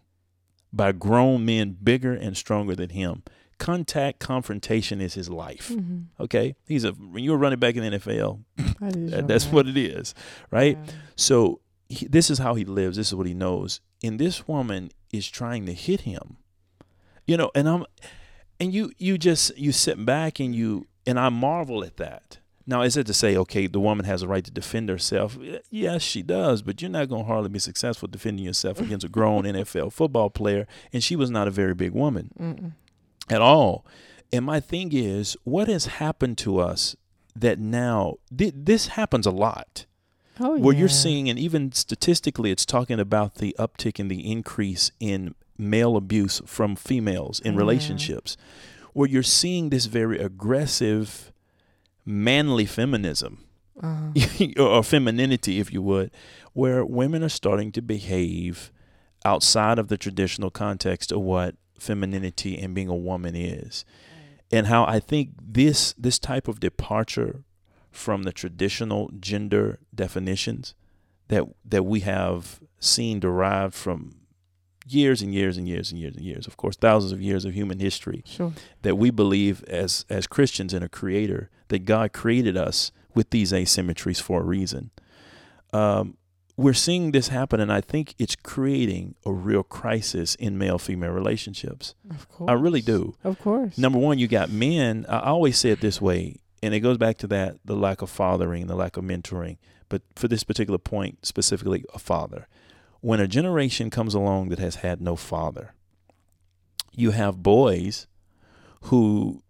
by grown men bigger and stronger than him. Contact confrontation is his life. Mm-hmm. Okay, he's a when you're running back in the NFL, That that's what it is, right? Yeah. So he, this is how he lives. This is what he knows. And this woman is trying to hit him, you know. And I'm, and you you just you sit back and you and I marvel at that. Now, is it to say, okay, the woman has a right to defend herself? Yes, she does, but you're not going to hardly be successful defending yourself against a grown NFL football player, and she was not a very big woman Mm-mm. at all. And my thing is, what has happened to us that now th- this happens a lot, Oh, where you're seeing, and even statistically, it's talking about the uptick and the increase in male abuse from females in Yeah. relationships, where you're seeing this very aggressive, manly feminism Uh-huh. or femininity, if you would, where women are starting to behave outside of the traditional context of what femininity and being a woman is, and how I think this this type of departure from the traditional gender definitions that that we have seen derived from years and years and years and years and years, of course, thousands of years of human history, Sure. that we believe as as Christians in a creator that God created us with these asymmetries for a reason. Um, we're seeing this happen, and I think it's creating a real crisis in male female relationships. Of course. I really do. Of course. Number one, you got men. I always say it this way, and it goes back to that the lack of fathering, the lack of mentoring. But for this particular point, specifically a father, when a generation comes along that has had no father, you have boys who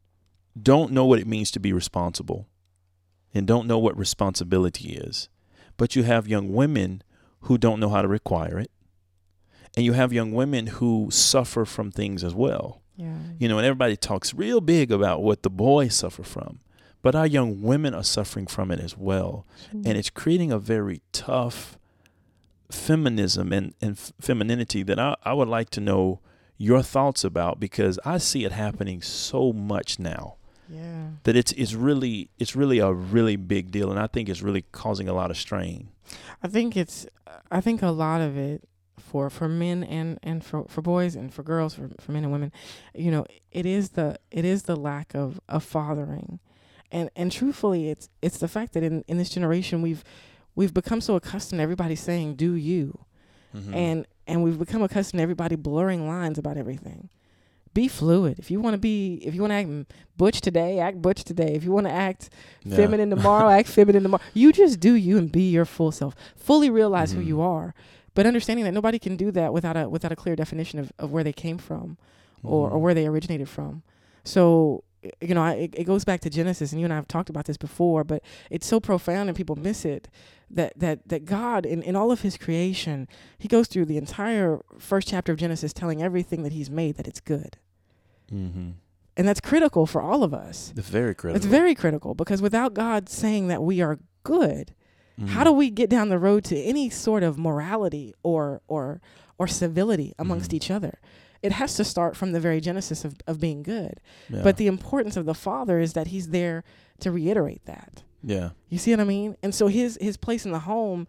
don't know what it means to be responsible and don't know what responsibility is. But you have young women who don't know how to require it. And you have young women who suffer from things as well. Yeah. You know, and everybody talks real big about what the boys suffer from, but our young women are suffering from it as well. And it's creating a very tough feminism and, and femininity that I, I would like to know your thoughts about because I see it happening so much now yeah. that it's it's really it's really a really big deal and I think it's really causing a lot of strain. I think it's I think a lot of it for for men and and for for boys and for girls for for men and women, you know, it is the it is the lack of of fathering. And and truthfully it's it's the fact that in in this generation we've we've become so accustomed to everybody saying do you Mhm. and and we've become accustomed to everybody blurring lines about everything. Be fluid. If you want to be, if you want to act butch today, act butch today. If you want to act Yeah. feminine tomorrow, act feminine tomorrow. You just do you and be your full self. Fully realize Mhm. who you are, but understanding that nobody can do that without a without a clear definition of, of where they came from or, or Mhm. where they originated from. So you know, I, it, it goes back to Genesis, and you and I have talked about this before, but it's so profound and people miss it that that that God in, in all of His creation, He goes through the entire first chapter of Genesis, telling everything that He's made that it's good, Mhm. and that's critical for all of us. It's very critical. It's very critical because without God saying that we are good, how Mhm. do we get down the road to any sort of morality or or or civility amongst Mhm. each other? It has to start from the very genesis of, of being good. Yeah. But the importance of the father is that he's there to reiterate that. yeah. You see what I mean? And so his his place in the home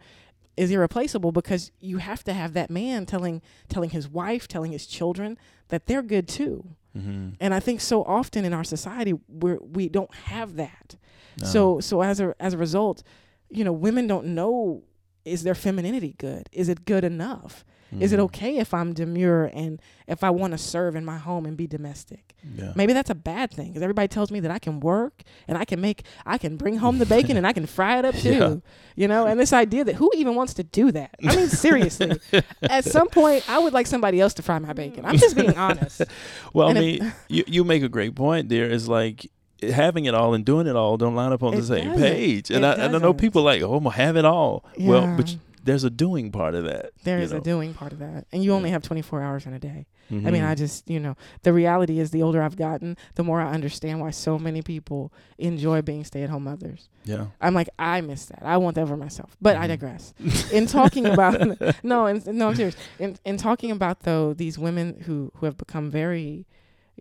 is irreplaceable because you have to have that man telling telling his wife, telling his children that they're good too. Mm-hmm. And I think so often in our society we we don't have that. No. So so as a as a result, you know, women don't know is their femininity good? Is it good enough? Is it Mhm. okay if I'm demure and if I want to serve in my home and be domestic? Yeah. Maybe that's a bad thing because everybody tells me that I can work and I can make, I can bring home the bacon and I can fry it up too. Yeah. You know, and this idea that who even wants to do that? I mean, seriously, at some point, I would like somebody else to fry my bacon. I'm just being honest. Well, And I mean, you you make a great point. There is like having it all and doing it all don't line up on It the same doesn't. page. And I, and I know people like, oh, I'm gonna have it all. Well, but Yeah. There's a doing part of that. There is know. a doing part of that, and you only have 24 hours in a day. I mean, Mhm. I just, you know, the reality is the older I've gotten, the more I understand why so many people enjoy being stay at home mothers. yeah. I'm like, I miss that. I want that for myself. But I Mhm. digress. In talking about no, in, no, I'm serious. In in talking about though these women who who have become very,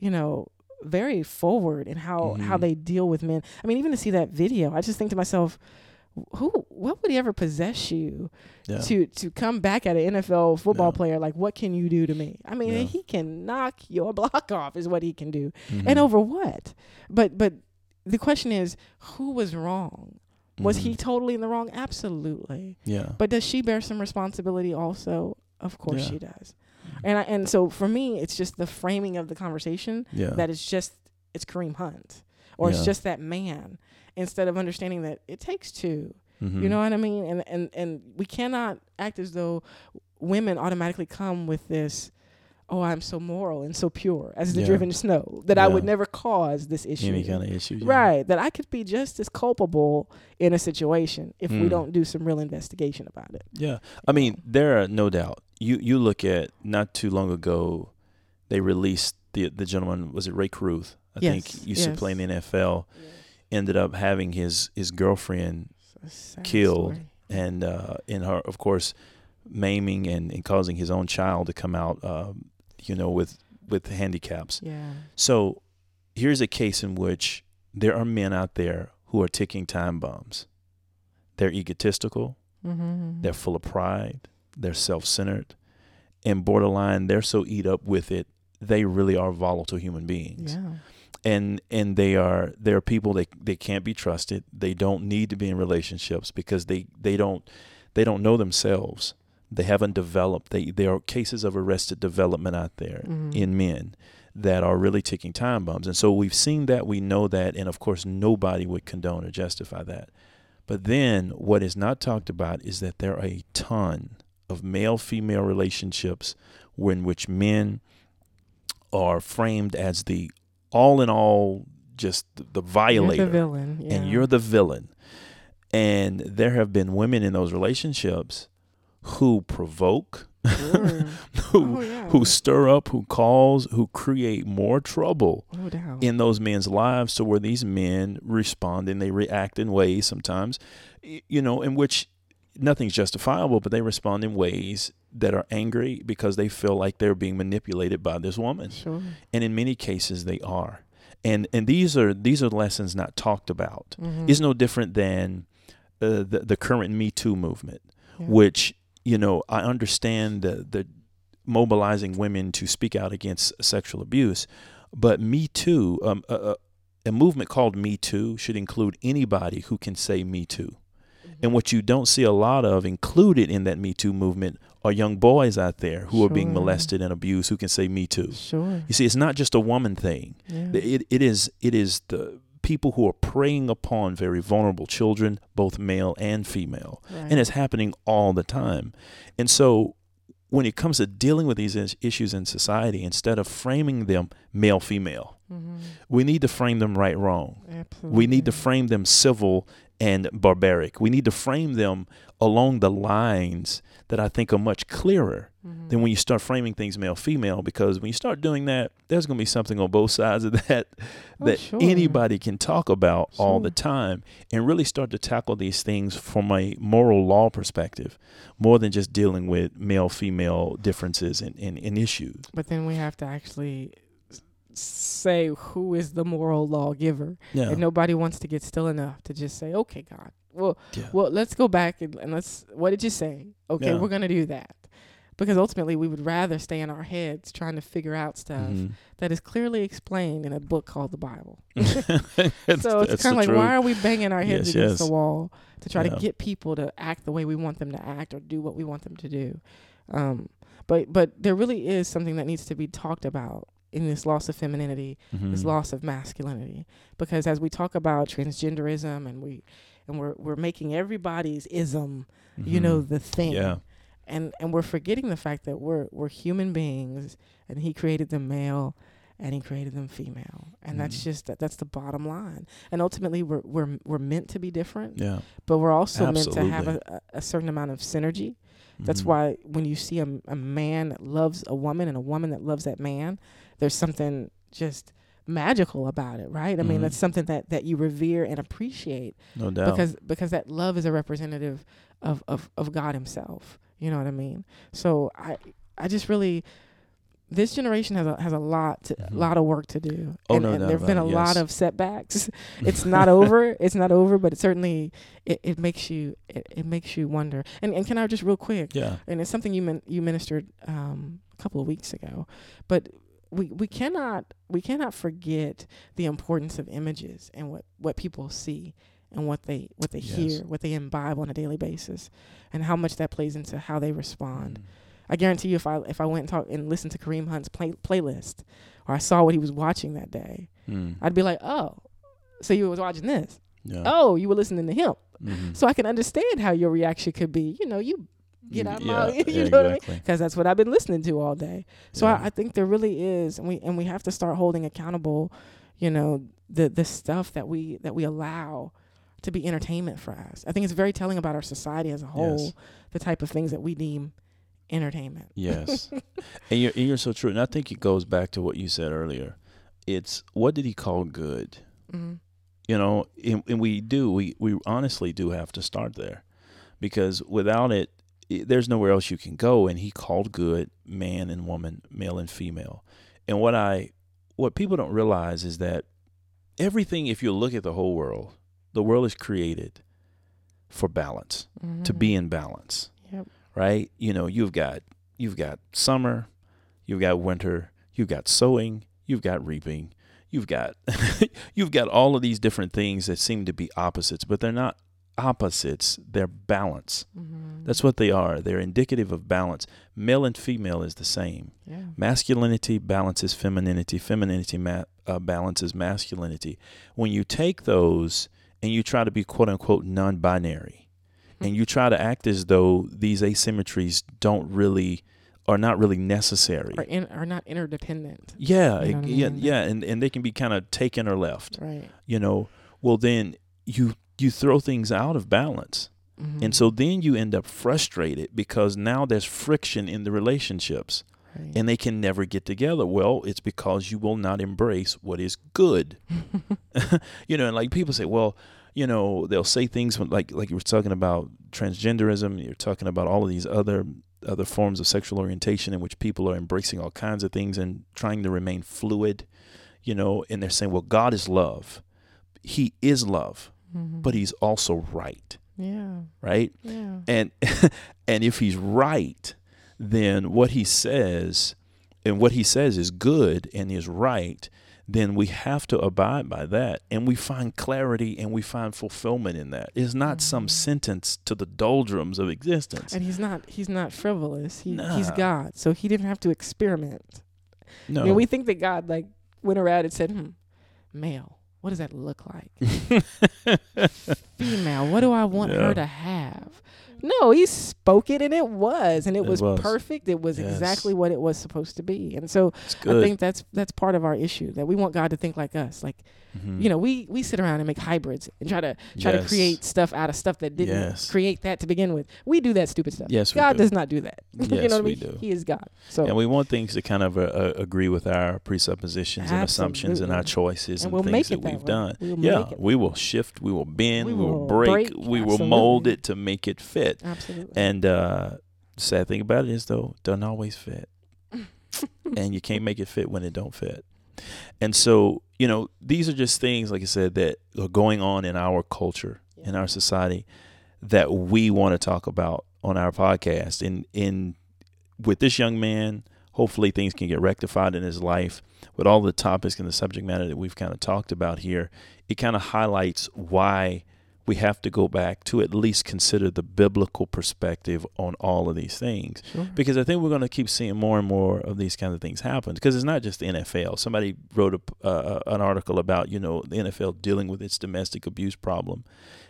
you know, very forward in how how Mhm. they deal with men. I mean, even to see that video, I just think to myself, who what would he ever possess you Yeah. to to come back at an NFL football Yeah. player like what can you do to me? I mean, Yeah. he can knock your block off is what he can do. Mhm. And over what? But but the question is who was wrong? Was he Mhm. totally in the wrong? Absolutely. Yeah. But does she bear some responsibility also? Of course she does. And I, and so for me it's just the framing of the conversation yeah. that it's just it's Kareem Hunt or Yeah. it's just that man instead of understanding that it takes two. Mhm. You know what I mean? And and and we cannot act as though women automatically come with this. Oh, I'm so moral and so pure as the Yeah. driven snow that I would never cause this issue. any kind of issue. yeah. Right, that I could be just as culpable in a situation if we Mm. don't do some real investigation about it. Yeah. I mean, there are no doubt. You you look at not too long ago, they released the the gentleman was it Rae Carruth? I Yes, think used to play in the NFL. Ended up having his his girlfriend It's a sad Killed. story. and uh, in her, of course, maiming and, and causing his own child to come out, um, you know, with with handicaps. Yeah. So here's a case in which there are men out there who are ticking time bombs. They're egotistical. Mm-hmm. They're full of pride. They're self-centered, and borderline. They're so eat up with it. They really are volatile human beings Yeah. And and they are they are people that they can't be trusted. They don't need to be in relationships because they they don't they don't know themselves. They haven't developed. They there are cases of arrested development out there Mhm. in men that are really ticking time bombs. And so we've seen that, we know that, and of course nobody would condone or justify that. But then what is not talked about is that there are a ton of male female relationships in which men are framed as the all in all just the, violator You're the villain. Yeah. and you're the villain. And there have been women in those relationships who provoke, Sure. who Oh, yeah. who stir up, who cause, who create more trouble doubt. in those men's lives to where these men respond and they react in ways sometimes you know in which nothing's justifiable but they respond in ways that are angry because they feel like they're being manipulated by this woman sure. and in many cases they are and and these are these are lessons not talked about Mhm. it's no different than uh, the the current me too movement Yeah. which you know I understand the the mobilizing women to speak out against sexual abuse, but Me Too, um, a, a, a movement called Me Too should include anybody who can say Me Too. And what you don't see a lot of included in that Me Too movement are young boys out there who are being molested and abused who can say Me Too. Sure. You see, it's not just a woman thing. Yeah. It, it is it is the people who are preying upon very vulnerable children, both male and female, Right. and it's happening all the time. And so, when it comes to dealing with these is- issues in society, instead of framing them male female, Mhm. we need to frame them right wrong. Absolutely. We need to frame them civil and barbaric. We need to frame them along the lines that I think are much clearer Mhm. than when you start framing things male female because when you start doing that there's going to be something on both sides of that Oh, that sure. anybody can talk about all the time and really start to tackle these things from a moral law perspective more than just dealing with male female differences and, and, and issues But then we have to actually say who is the moral lawgiver, yeah and nobody wants to get still enough to just say, "Okay, God, well, Yeah. well, let's go back and, and let's. What did you say? Okay, Yeah. we're gonna do that." Because ultimately, we would rather stay in our heads trying to figure out stuff Mhm. that is clearly explained in a book called the Bible. So it's kind of like, truth. why are we banging our heads Yes, against yes. the wall to try to get people to act the way we want them to act or do what we want them to do? Um, but but there really is something that needs to be talked about in this loss of femininity, this Mhm. loss of masculinity, because as we talk about transgenderism and we and we're we're making everybody's ism, you know, Mhm. the thing. Yeah. And and we're forgetting the fact that we're we're human beings and he created them male and he created them female. And that's Mhm. just that that's the bottom line. And ultimately we're we're we're meant to be different, Yeah. but we're also meant to have a, a certain amount of synergy. That's Mhm. why when you see a, a man that loves a woman and a woman that loves that man, there's something just magical about it, right? I mean, Mhm. that's something that, that you revere and appreciate No doubt. because because that love is a representative of, of, of God Himself. You know what I mean? So I I just really this generation has a has a lot to, Mhm. lot of work to do. Oh, and, no and doubt there've been a it, lot of setbacks. it's not over. It's not over, but it certainly it, it makes you it, it makes you wonder. And and can I just real quick yeah. and it's something you min- you ministered um, a couple of weeks ago. But we we cannot we cannot forget the importance of images and what what people see and what they what they Yes. hear, what they imbibe on a daily basis, and how much that plays into how they respond. Mm. I guarantee you, if I if I went and talk and listened to Kareem Hunt's play, playlist, or I saw what he was watching that day, Mm. I'd be like, oh, so you was watching this? Yeah. Oh, you were listening to him. Mhm. So I can understand how your reaction could be. You know, you get out of my, you yeah, know what I mean? Because that's what I've been listening to all day. So Yeah. I, I think there really is, and we and we have to start holding accountable, you know, the the stuff that we that we allow to be entertainment for us. I think it's very telling about our society as a whole, Yes. the type of things that we deem entertainment. Yes, and you're and you're so true. And I think it goes back to what you said earlier. It's what did he call good? hmm You know, and, and we do. We we honestly do have to start there, because without it, there's nowhere else you can go. And he called good man and woman, male and female. And what I what people don't realize is that everything. If you look at the whole world, the world is created for balance, to be mm-hmm. in balance. Yep. right? You know, you've got you've got summer, you've got winter, you've got sowing, you've got reaping, you've got you've got all of these different things that seem to be opposites, but they're not opposites, they're balance. hmm That's what they are. They're indicative of balance. Male and female is the same. Yeah. Masculinity balances femininity. Femininity ma- uh, balances masculinity. When you take those and you try to be quote unquote non binary, and you try to act as though these asymmetries don't really, are not really necessary. Are in, are not interdependent. Yeah, You know what I yeah, mean? yeah, and, and they can be kind of taken or left. Right. You know, well then you you throw things out of balance. Mhm. And so then you end up frustrated because now there's friction in the relationships Right. and they can never get together. Well, it's because you will not embrace what is good. you know, and like people say, well, you know, they'll say things like like you were talking about transgenderism, you're talking about all of these other other forms of sexual orientation in which people are embracing all kinds of things and trying to remain fluid, you know, and they're saying, well, God is love. He is love, Mhm. but he's also right, yeah. right? Yeah. and and if he's right then what he says and what he says is good and is right then we have to abide by that and we find clarity and we find fulfillment in that it's not some Mhm. sentence to the doldrums of existence And he's not he's not frivolous. He he's God, so he didn't have to experiment. no we think that God like went around and said, "Hmm, male, what does that look like? Female, what do I want Yeah. her to have?" No, he spoke it and it was, and it, It was, was. perfect. It was Yes. exactly what it was supposed to be. And so I think that's that's part of our issue that we want God to think like us. Like Mhm. you know, we we sit around and make hybrids and try to try to create stuff out of stuff that didn't Yes. create that to begin with. We do that stupid stuff. Yes, we God do. does not do that. you Yes, know what I we mean? do. He is God. So and we want things to kind of uh, uh, agree with our presuppositions and assumptions and our choices And and, we'll things that that we've way. done. We will yeah, we will shift, we will bend, We we, will break, break, we will mold it to make it fit. Absolutely. And uh, the sad thing about it is, though, it doesn't always fit, and you can't make it fit when it don't fit. And so, you know, these are just things, like I said, that are going on in our culture, in our society, that we want to talk about on our podcast. And in with this young man, hopefully things can get rectified in his life. With all the topics and the subject matter that we've kind of talked about here, it kind of highlights why we have to go back to at least consider the biblical perspective on all of these things. Sure. Because I think we're going to keep seeing more and more of these kinds of things happen. Because it's not just the NFL. Somebody wrote a, uh, an article about you know the NFL dealing with its domestic abuse problem,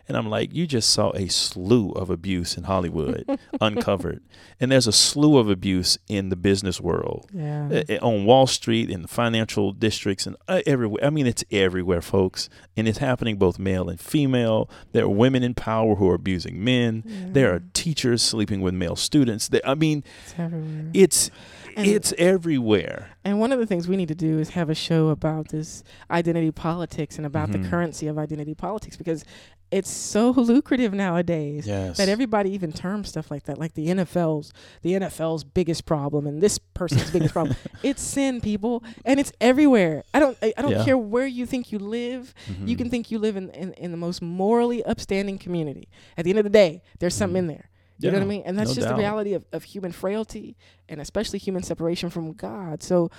and I'm like, you just saw a slew of abuse in Hollywood uncovered, and there's a slew of abuse in the business world Yeah. uh, on Wall Street, in the financial districts, and uh, everywhere. I mean, it's everywhere, folks, and it's happening both male and female. There are women in power who are abusing men. There are teachers sleeping with male students. There, I mean, It's everywhere. it's And- it's everywhere. And one of the things we need to do is have a show about this identity politics and about Mhm. the currency of identity politics because it's so lucrative nowadays Yes. that everybody even terms stuff like that, like the NFL's the NFL's biggest problem and this person's biggest problem. It's sin, people, and it's everywhere. I don't I, I don't Yeah. care where you think you live. You Mhm. can think you live in, in in the most morally upstanding community. At the end of the day, there's something in there. You know what I mean? And that's no just doubt. the reality of, of human frailty and especially human separation from God. So,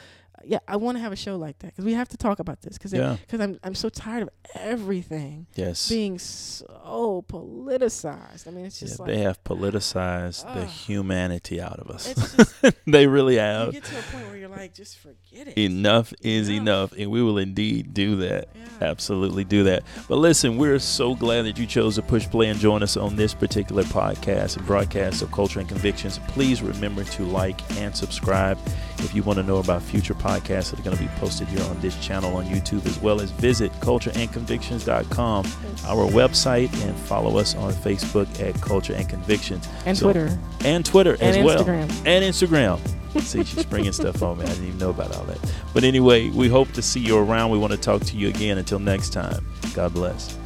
yeah, I want to have a show like that because we have to talk about this because Yeah. because I'm I'm so tired of everything Yes. being so politicized. I mean, it's Yeah, just they have politicized the humanity out of us. just they really have. you get to a point where you're like, just forget it. Enough is Enough. enough, and we will indeed do that. Yeah. Absolutely do that. But listen, we're so glad that you chose to push play and join us on this particular podcast and broadcast of Culture and Convictions. Please remember to like and subscribe if you want to know about future podcasts that are going to be posted here on this channel on YouTube, as well as visit cultureandconvictions.com, our website, and follow us on Facebook at Culture and Convictions and So- Twitter and Twitter and as well Instagram. and Instagram. See, she's bringing stuff on me. I didn't even know about all that. But anyway, we hope to see you around. We want to talk to you again. Until next time, God bless.